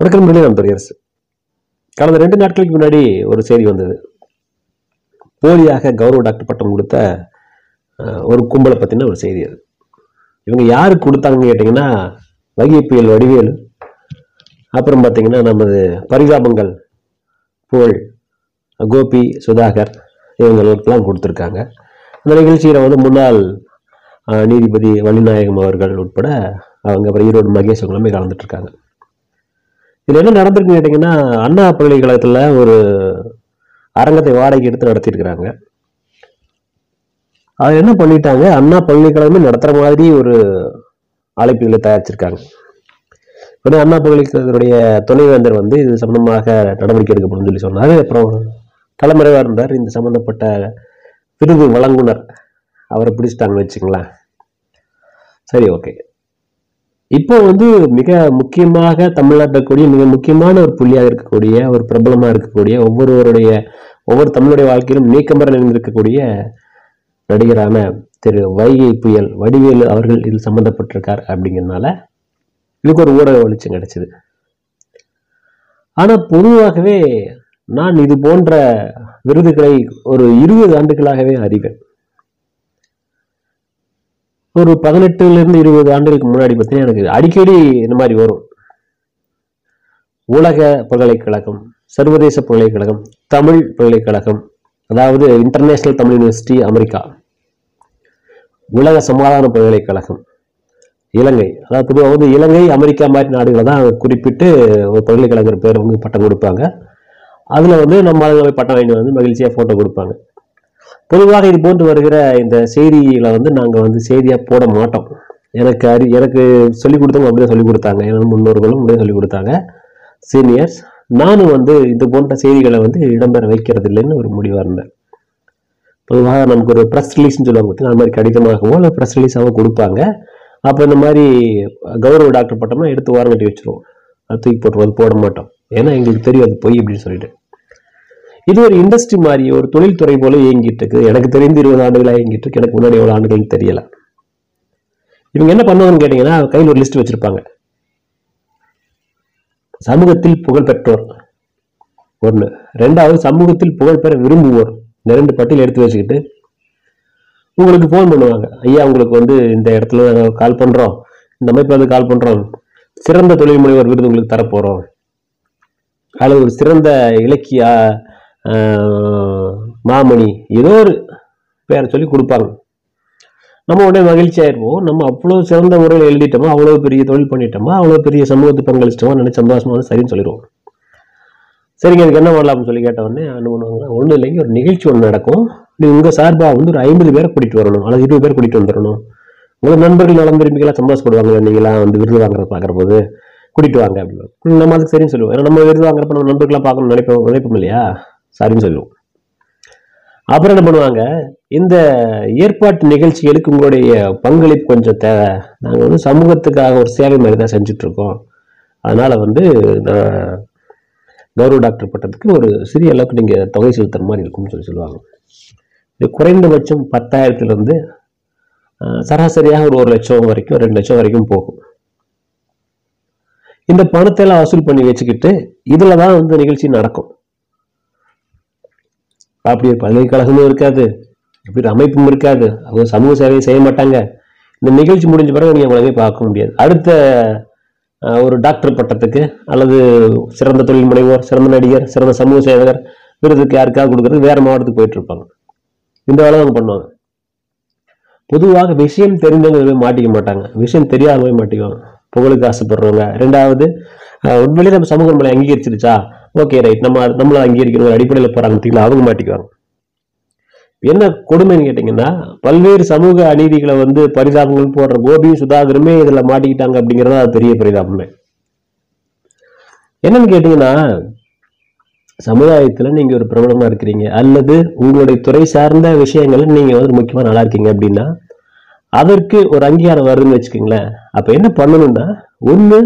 வணக்கம் முரளி நான் கடந்த ரெண்டு நாட்களுக்கு முன்னாடி ஒரு செய்தி வந்தது. போலியாக கௌரவ டாக்டர் பட்டம் கொடுத்த ஒரு கும்பலை பற்றின ஒரு செய்தி அது. இவங்க யாருக்கு கொடுத்தாங்கன்னு கேட்டிங்கன்னா வகை புயல் வடிவேலு. அப்புறம் பார்த்தீங்கன்னா நமது பரிதாபங்கள் புகழ் கோபி சுதாகர் இவங்களுக்கெல்லாம் கொடுத்துருக்காங்க. அந்த நிகழ்ச்சியில் வந்து முன்னாள் நீதிபதி வள்ளிநாயகம் அவர்கள் உட்பட அவங்க அப்புறம் ஈரோடு மகேஷ் அவங்களுமே கலந்துட்டுருக்காங்க இதில் என்ன நடந்திருக்குன்னு கேட்டிங்கன்னா அண்ணா பல்கலைக்கழகத்தில் ஒரு அரங்கத்தை வாடகைக்கு எடுத்து நடத்தியிருக்கிறாங்க. அது என்ன பண்ணிட்டாங்க? அண்ணா பல்கலைக்கழகமே நடத்துகிற மாதிரி ஒரு அழைப்புகளை தயாரிச்சிருக்காங்க. உடனே அண்ணா பல்கலைக்கழகத்துடைய துணைவேந்தர் வந்து இது சம்பந்தமாக நடவடிக்கை எடுக்கப்படும் சொல்லி சொன்னார். அப்புறம் தலைமறைவாக இருந்தார். இந்த சம்பந்தப்பட்ட விருது வழங்குனர். அவரை பிடிச்சிட்டாங்கன்னு வச்சுங்களேன் சரி ஓகே. இப்போ வந்து மிக முக்கியமாக தமிழ்நாட்டில் இருக்கக்கூடிய மிக முக்கியமான ஒரு புள்ளியாக இருக்கக்கூடிய ஒரு பிரபலமாக இருக்கக்கூடிய ஒவ்வொருவருடைய ஒவ்வொரு தமிழுடைய வாழ்க்கையிலும் நீக்கமர நிறைந்திருக்கக்கூடிய நடிகரான திரு வைகை புயல் வடிவேலு அவர்கள் இதில் சம்மந்தப்பட்டிருக்கார் அப்படிங்கிறதுனால இதுக்கு ஒரு ஊடக வெளிச்சம் கிடைச்சிது. ஆனால் பொதுவாகவே நான் இது போன்ற விருதுகளை ஒரு இருபது ஆண்டுகளாகவே அறிவேன். ஒரு பதினெட்டுலேருந்து இருபது ஆண்டுகளுக்கு முன்னாடி பார்த்தீங்கன்னா எனக்கு அடிக்கடி இந்த மாதிரி வரும். உலக பல்கலைக்கழகம் சர்வதேச பல்கலைக்கழகம் தமிழ் பல்கலைக்கழகம் அதாவது இன்டர்நேஷ்னல் தமிழ் யூனிவர்சிட்டி அமெரிக்கா உலக சமாதான பல்கலைக்கழகம் இலங்கை. அதாவது பொதுவாக வந்து இலங்கை அமெரிக்கா மாதிரி நாடுகளை தான் குறிப்பிட்டு ஒரு பல்கலைக்கழகர் பேர் வந்து பட்டம் கொடுப்பாங்க. அதில் வந்து நம்ம போய் பட்டம் வாங்கிட்டு வந்து மகிழ்ச்சியாக ஃபோட்டோ கொடுப்பாங்க. பொதுவாக இது போன்று வருகிற இந்த செய்திகளை வந்து நாங்கள் வந்து செய்தியாக போட மாட்டோம். எனக்கு அறி எனக்கு சொல்லிக் கொடுத்தவங்க அப்படியே சொல்லிக் கொடுத்தாங்க. எனது முன்னோர்களும் அப்படியே சொல்லிக் கொடுத்தாங்க. சீனியர்ஸ் நானும் வந்து இது போன்ற செய்திகளை வந்து இடம்பெற வைக்கிறது இல்லைன்னு ஒரு முடிவாக இருந்தேன். பொதுவாக நமக்கு ஒரு ப்ரெஸ் ரிலீஸ்னு சொல்லுவாங்க பார்த்தீங்கன்னா அந்த மாதிரி கடிதமாகவோ இல்லை ப்ரெஸ் ரிலீஸாகவோ கொடுப்பாங்க. அப்போ இந்த மாதிரி கௌரவ டாக்டர் பட்டம்னா எடுத்து ஓரம் கட்டி வச்சிருவோம். அது தூக்கி போட்டுருவோம். போட மாட்டோம். ஏன்னா எங்களுக்கு தெரியும் அது பொய் அப்படின்னு சொல்லிட்டு. இது ஒரு இண்டஸ்ட்ரி மாதிரி ஒரு தொழில்துறை போல இயங்கிட்டு இருக்கு எனக்கு தெரிந்து இருபது ஆண்டுகளாக இயங்கிட்டு இருக்கு எனக்கு முன்னாடி எவ்வளோ ஆண்டுகள் தெரியல. இவங்க என்ன பண்ணுவாங்கன்னு கேட்டீங்கன்னா கையில் ஒரு லிஸ்ட் வச்சிருப்பாங்க. சமூகத்தில் புகழ் பெற்றோர் ஒன்று ரெண்டாவது சமூகத்தில் புகழ் பெற விரும்புவோர். இந்த ரெண்டு பட்டியல் எடுத்து வச்சுக்கிட்டு உங்களுக்கு ஃபோன் பண்ணுவாங்க. ஐயா உங்களுக்கு வந்து இந்த இடத்துல கால் பண்றோம். இந்த அமைப்பில் வந்து கால் பண்றோம். சிறந்த தொழில் முனைவர் விருது உங்களுக்கு தரப்போகிறோம் அல்லது ஒரு சிறந்த இலக்கிய மாமணி ஏதோ ஒரு பேரை சொல்லி கொடுப்பாங்க. நம்ம உடனே மகிழ்ச்சி ஆயிருப்போம் நம்ம அவ்வளோ சிறந்த முறையில் எழுதிட்டோமா அவ்வளோ பெரிய தொழில் பண்ணிட்டோமா அவ்வளோ பெரிய சமூகத்து பங்களிச்சிட்டோமா நினைச்சு சந்தோஷமா வந்து சரின்னு சொல்லிடுவோம். சரிங்க அதுக்கு என்ன பண்ணலாம்னு சொல்லி கேட்டவொடனே என்ன பண்ணுவாங்க ஒன்றும் இல்லைங்க ஒரு நிகழ்ச்சி ஒன்று நடக்கும். நீ உங்கள் சார்பாக வந்து ஒரு ஐம்பது பேரை கூட்டிகிட்டு வரணும் அல்லது இருபது பேர் கூட்டிகிட்டு வந்துடணும் உங்கள் நண்பர்கள் நலம் விரும்பிக்கலாம் சந்தோஷப்படுவாங்க நீங்களாம் வந்து விருது வாங்குறத பார்க்குற போது கூட்டிகிட்டு வாங்க அப்படின்னு. நம்ம அதுக்கு சரின்னு சொல்லுவோம். ஏன்னா நம்ம விருது வாங்குறப்ப நம்ம நண்பர்களாக பார்க்கணும் நினைப்போம் நினைப்போம் இல்லையா? சரின்னு சொல்லுவோம். அப்புறம் என்ன பண்ணுவாங்க? இந்த ஏற்பாட்டு நிகழ்ச்சிகளுக்கு உங்களுடைய பங்களிப்பு கொஞ்சம் தேவை நாங்கள் வந்து சமூகத்துக்காக ஒரு சேவை மாதிரி தான் செஞ்சுட்டு இருக்கோம் வந்து நான் கௌரவ டாக்டர் பட்டத்துக்கு ஒரு சிறிய அளவுக்கு நீங்கள் தொகை செலுத்துற மாதிரி இருக்கும்னு சொல்லி சொல்லுவாங்க. இது குறைந்தபட்சம் பத்தாயிரத்துலேருந்து சராசரியாக ஒரு ஒரு லட்சம் வரைக்கும் ரெண்டு லட்சம் வரைக்கும் போகும். இந்த பணத்தை எல்லாம் வசூல் பண்ணி வச்சுக்கிட்டு இதில் தான் வந்து நிகழ்ச்சி நடக்கும். அப்படி ஒரு பல்கலைக்கழகமும் இருக்காது. அப்படி ஒரு அமைப்பும் இருக்காது. அவங்க சமூக சேவையை செய்ய மாட்டாங்க. இந்த நிகழ்ச்சி முடிஞ்ச பிறகு நீங்கள் அவங்களவே பார்க்க முடியாது. அடுத்த ஒரு டாக்டர் பட்டத்துக்கு அல்லது சிறந்த தொழில் முனைவோர் சிறந்த நடிகர் சிறந்த சமூக சேவகர் விருதுக்கு யாருக்காக கொடுக்கறது வேறு மாவட்டத்துக்கு போயிட்டு இருப்பாங்க. இந்த வேலை அவங்க பண்ணுவாங்க. பொதுவாக விஷயம் தெரிந்தவங்க மாட்டிக்க மாட்டாங்க. விஷயம் தெரியாதவங்க மாட்டிக்குவாங்க. புகழுக்கு ஆசைப்படுறவங்க. ரெண்டாவது உண்மையிலேயே நம்ம சமூகம் நம்மளை அங்கீகரிச்சிருச்சா? ஓகே ரைட் நம்ம நம்மளை அங்கீகரிக்கிற ஒரு அடிப்படையில் போறாங்க பார்த்தீங்களா அவங்க மாட்டிக்குவாங்க என்ன கொடுமைன்னு கேட்டிங்கன்னா பல்வேறு சமூக அநீதிகளை வந்து பரிதாபங்கள் போடுற கோபியும் சுதாகருமே இதுல மாட்டிக்கிட்டாங்க அப்படிங்கிறது அது பெரிய பரிதாபமே. என்னன்னு கேட்டீங்கன்னா சமுதாயத்துல நீங்க ஒரு பிரபலமா இருக்கிறீங்க அல்லது உங்களுடைய துறை சார்ந்த விஷயங்கள்ல நீங்க வந்து முக்கியமா நல்லா இருக்கீங்க அப்படின்னா அதற்கு ஒரு அங்கீகாரம் வருதுன்னு வச்சுக்கோங்களேன். அப்ப என்ன பண்ணணும்னா ஒன்று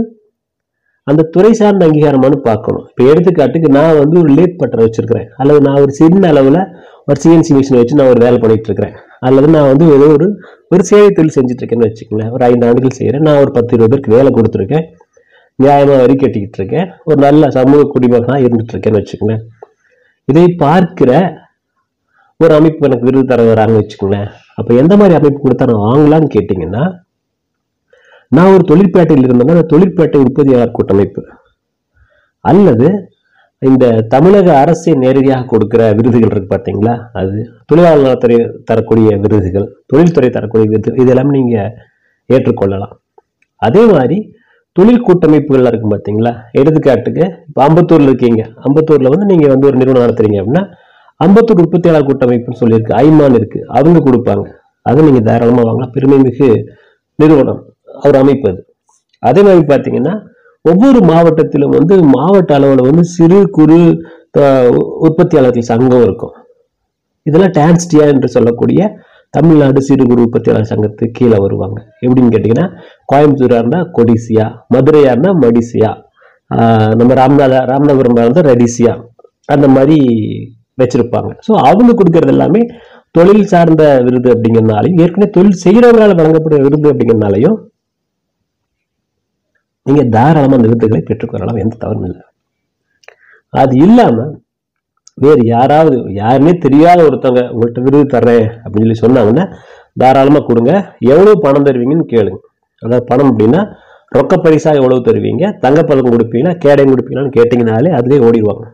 அந்த துறை சார்ந்த அங்கீகாரமானு பார்க்கணும். இப்போ எடுத்துக்காட்டுக்கு நான் வந்து ஒரு லேட் பட்டரை வச்சுருக்கிறேன். அல்லது நான் ஒரு சின்ன அளவில் ஒரு சிஎன்சி மிஷினை வச்சு நான் ஒரு வேலை பண்ணிட்டு இருக்கிறேன் அல்லது நான் வந்து ஏதோ ஒரு ஒரு சேவை தொழில் செஞ்சுட்ருக்கேன்னு வச்சுக்கோங்களேன். ஒரு ஐந்து ஆண்டுகள் செய்கிறேன் நான் ஒரு பத்து இருபது பேருக்கு வேலை கொடுத்துருக்கேன். நியாயமாக வரி கட்டிக்கிட்டு இருக்கேன் ஒரு நல்ல சமூக குடிமகனாக இருந்துகிட்ருக்கேன்னு வச்சுக்கோங்களேன். இதை பார்க்கிற ஒரு அமைப்பு எனக்கு விருது தர வராங்கன்னு வச்சுக்கோங்களேன். அப்போ எந்த மாதிரி அமைப்பு கொடுத்தா நான் வாங்கலாம்னு கேட்டிங்கன்னா நான் ஒரு தொழிற்பேட்டையில் இருந்தேன்னா அந்த தொழிற்பேட்டை உற்பத்தியாளர் கூட்டமைப்பு. அல்லது இந்த தமிழக அரசே நேரடியாக கொடுக்கிற விருதுகள் இருக்கு பார்த்தீங்களா? அது தொழிலாளர் நலத்துறை தரக்கூடிய விருதுகள் தொழில்துறை தரக்கூடிய விருது இதெல்லாம் நீங்க ஏற்றுக்கொள்ளலாம். அதே மாதிரி தொழில் கூட்டமைப்புகள்லாம் இருக்கும் பார்த்தீங்களா? எடுத்துக்காட்டுக்கு இப்போ அம்பத்தூர்ல இருக்கீங்க. அம்பத்தூர்ல வந்து நீங்க வந்து ஒரு நிறுவனம் நடத்துறீங்க அப்படின்னா அம்பத்தூர் உற்பத்தியாளர் கூட்டமைப்புன்னு சொல்லியிருக்கு ஐமான் இருக்கு. அவங்க கொடுப்பாங்க. அதை நீங்க தாராளமாக வாங்கலாம். பெருமை மிகு நிறுவனம். ஒரு அமைப்பு அது. அதே மாதிரி பார்த்தீங்கன்னா ஒவ்வொரு மாவட்டத்திலும் வந்து மாவட்ட அளவில் வந்து சிறு குறு உற்பத்தியாளர்கள் சங்கம் இருக்கும். இதெல்லாம் டான்ஸ்டியா என்று சொல்லக்கூடிய தமிழ்நாடு சிறு குறு உற்பத்தியாளர் சங்கத்துக்கு கீழே வருவாங்க. எப்படின்னு கேட்டிங்கன்னா கோயம்புத்தூராக இருந்தால் கொடிசியா மதுரையாக இருந்தால் மடிசியா நம்ம ராமநாத ராமநாதபுரம் இருந்தால் ரெடிசியா அந்த மாதிரி வச்சிருப்பாங்க. ஸோ அவங்க கொடுக்கறது எல்லாமே தொழில் சார்ந்த விருது அப்படிங்கிறதுனாலையும் ஏற்கனவே தொழில் செய்கிறவங்களால் வழங்கப்படுற விருது அப்படிங்கிறதுனாலையும் நீங்கள் தாராளமாக அந்த விருதுகளை பெற்றுக்கொள்ளலாம் எந்த தவறும் இல்லை. அது இல்லாமல் வேறு யாராவது யாருமே தெரியாத ஒருத்தவங்க உங்கள்கிட்ட விருது தர்றேன் அப்படின்னு சொல்லி சொன்னாங்கன்னா தாராளமாக கொடுங்க. எவ்வளோ பணம் தருவீங்கன்னு கேளுங்க. அதாவது பணம் அப்படின்னா ரொக்க பரிசா எவ்வளவு தருவீங்க தங்கப்பதக்கம் கொடுப்பீங்கன்னா கேடையும் கொடுப்பீங்களான்னு கேட்டிங்கனாலே அதுலேயே ஓடிடுவாங்க.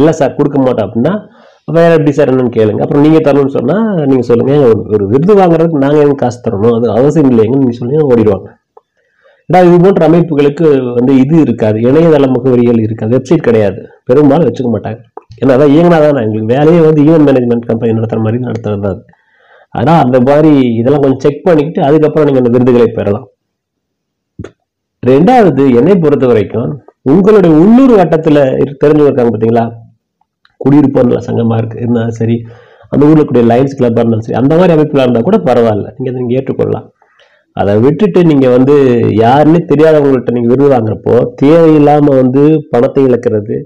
இல்லை சார் கொடுக்க மாட்டோம் அப்படின்னா வேறு எப்படி சார் என்னன்னு கேளுங்க. அப்புறம் நீங்கள் தரணும்னு சொன்னால் நீங்கள் சொல்லுங்கள் ஒரு ஒரு விருது வாங்குறதுக்கு நாங்கள் எங்கே காசு தரணும்? அது அவசியம் இல்லைங்கன்னு நீங்கள் சொல்லுங்கள் ஓடிடுவாங்க. ஏன்னா இது போன்ற அமைப்புகளுக்கு வந்து இது இருக்காது. இணையதள முகவரிகள் இருக்காது. வெப்சைட் கிடையாது. பெரும்பாலும் வச்சுக்க மாட்டாங்க. ஏன்னா அதான் இயங்கினா தான் எங்களுக்கு வேலையே வந்து ஈவென்ட் மேனேஜ்மெண்ட் கம்பெனி நடத்துற மாதிரி நடத்துறது தான் ஆனால் அந்த மாதிரி இதெல்லாம் கொஞ்சம் செக் பண்ணிக்கிட்டு அதுக்கப்புறம் நீங்கள் அந்த விருதுகளை பெறலாம். ரெண்டாவது என்னை பொறுத்த வரைக்கும் உங்களுடைய உள்ளூர் வட்டத்தில் இரு- இருக்காங்க பார்த்தீங்களா குடியிருப்பு சங்கமாக சங்கமா இருக்கு இருந்தாலும் சரி அந்த ஊரில் கூடிய லைன்ஸ் கிளப்பாக இருந்தாலும் சரி அந்த மாதிரி அமைப்புல இருந்தால் கூட பரவாயில்ல. நீங்கள் அதை நீங்கள் ஏற்றுக்கொள்ளலாம். அதை விட்டுட்டு நீங்கள் வந்து யாருன்னு தெரியாதவங்கள்ட்ட நீங்கள் விருது வாங்குறப்போ தேவையில்லாமல் வந்து பணத்தை இழக்கிறது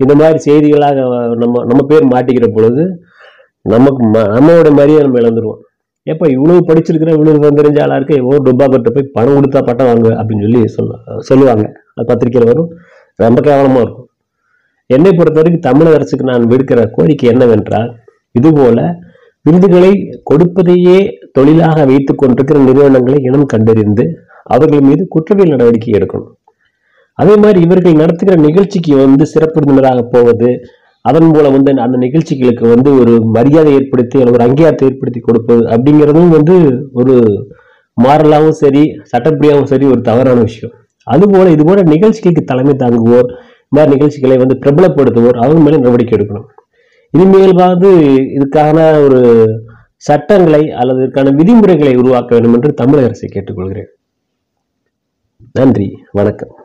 இந்த மாதிரி செய்திகளாக நம்ம நம்ம பேர் மாட்டிக்கிற பொழுது நமக்கு ம- நம்மளோட மரியாதை நம்ம இழந்துருவோம். எப்போ இவ்வளவு படிச்சிருக்கிற இவ்வளவு தெரிஞ்ச ஆளாக இருக்கு எவ்வளோ டுபாக்கிட்ட போய் பணம் கொடுத்தா பட்டம் வாங்க அப்படின்னு சொல்லி சொல்ல சொல்லுவாங்க. அது பத்திரிக்கையில் வரும். ரொம்ப கேவலமாக இருக்கும். என்னை பொறுத்த வரைக்கும் தமிழக அரசுக்கு நான் விடுக்கிற கோரிக்கை என்னவென்றால் இதுபோல விருதுகளை கொடுப்பதையே தொழிலாக வைத்துக் கொண்டிருக்கிற நிறுவனங்களை இனம் கண்டறிந்து அவர்கள் மீது குற்றவியல் நடவடிக்கை எடுக்கணும். அதே மாதிரி இவர்கள் நடத்துகிற நிகழ்ச்சிக்கு வந்து சிறப்பு விருந்தினராக போவது அதன் மூலம் வந்து அந்த நிகழ்ச்சிகளுக்கு வந்து ஒரு மரியாதை ஏற்படுத்தி அல்லது ஒரு அங்கீகாரத்தை ஏற்படுத்தி கொடுப்பது அப்படிங்கிறதும் வந்து ஒரு மாறலாவும் சரி சட்டப்படியாகவும் சரி ஒரு தவறான விஷயம். அதுபோல இது போல நிகழ்ச்சிகளுக்கு தலைமை தாங்குவோர் இந்த மாதிரி நிகழ்ச்சிகளை வந்து பிரபலப்படுத்துவோர் அவங்க மேலே நடவடிக்கை எடுக்கணும். இனிமேலாவது இதுக்கான ஒரு சட்டங்களை அல்லது இதற்கான விதிமுறைகளை உருவாக்க வேண்டும் என்று தமிழக அரசை கேட்டுக்கொள்கிறேன். நன்றி. வணக்கம்.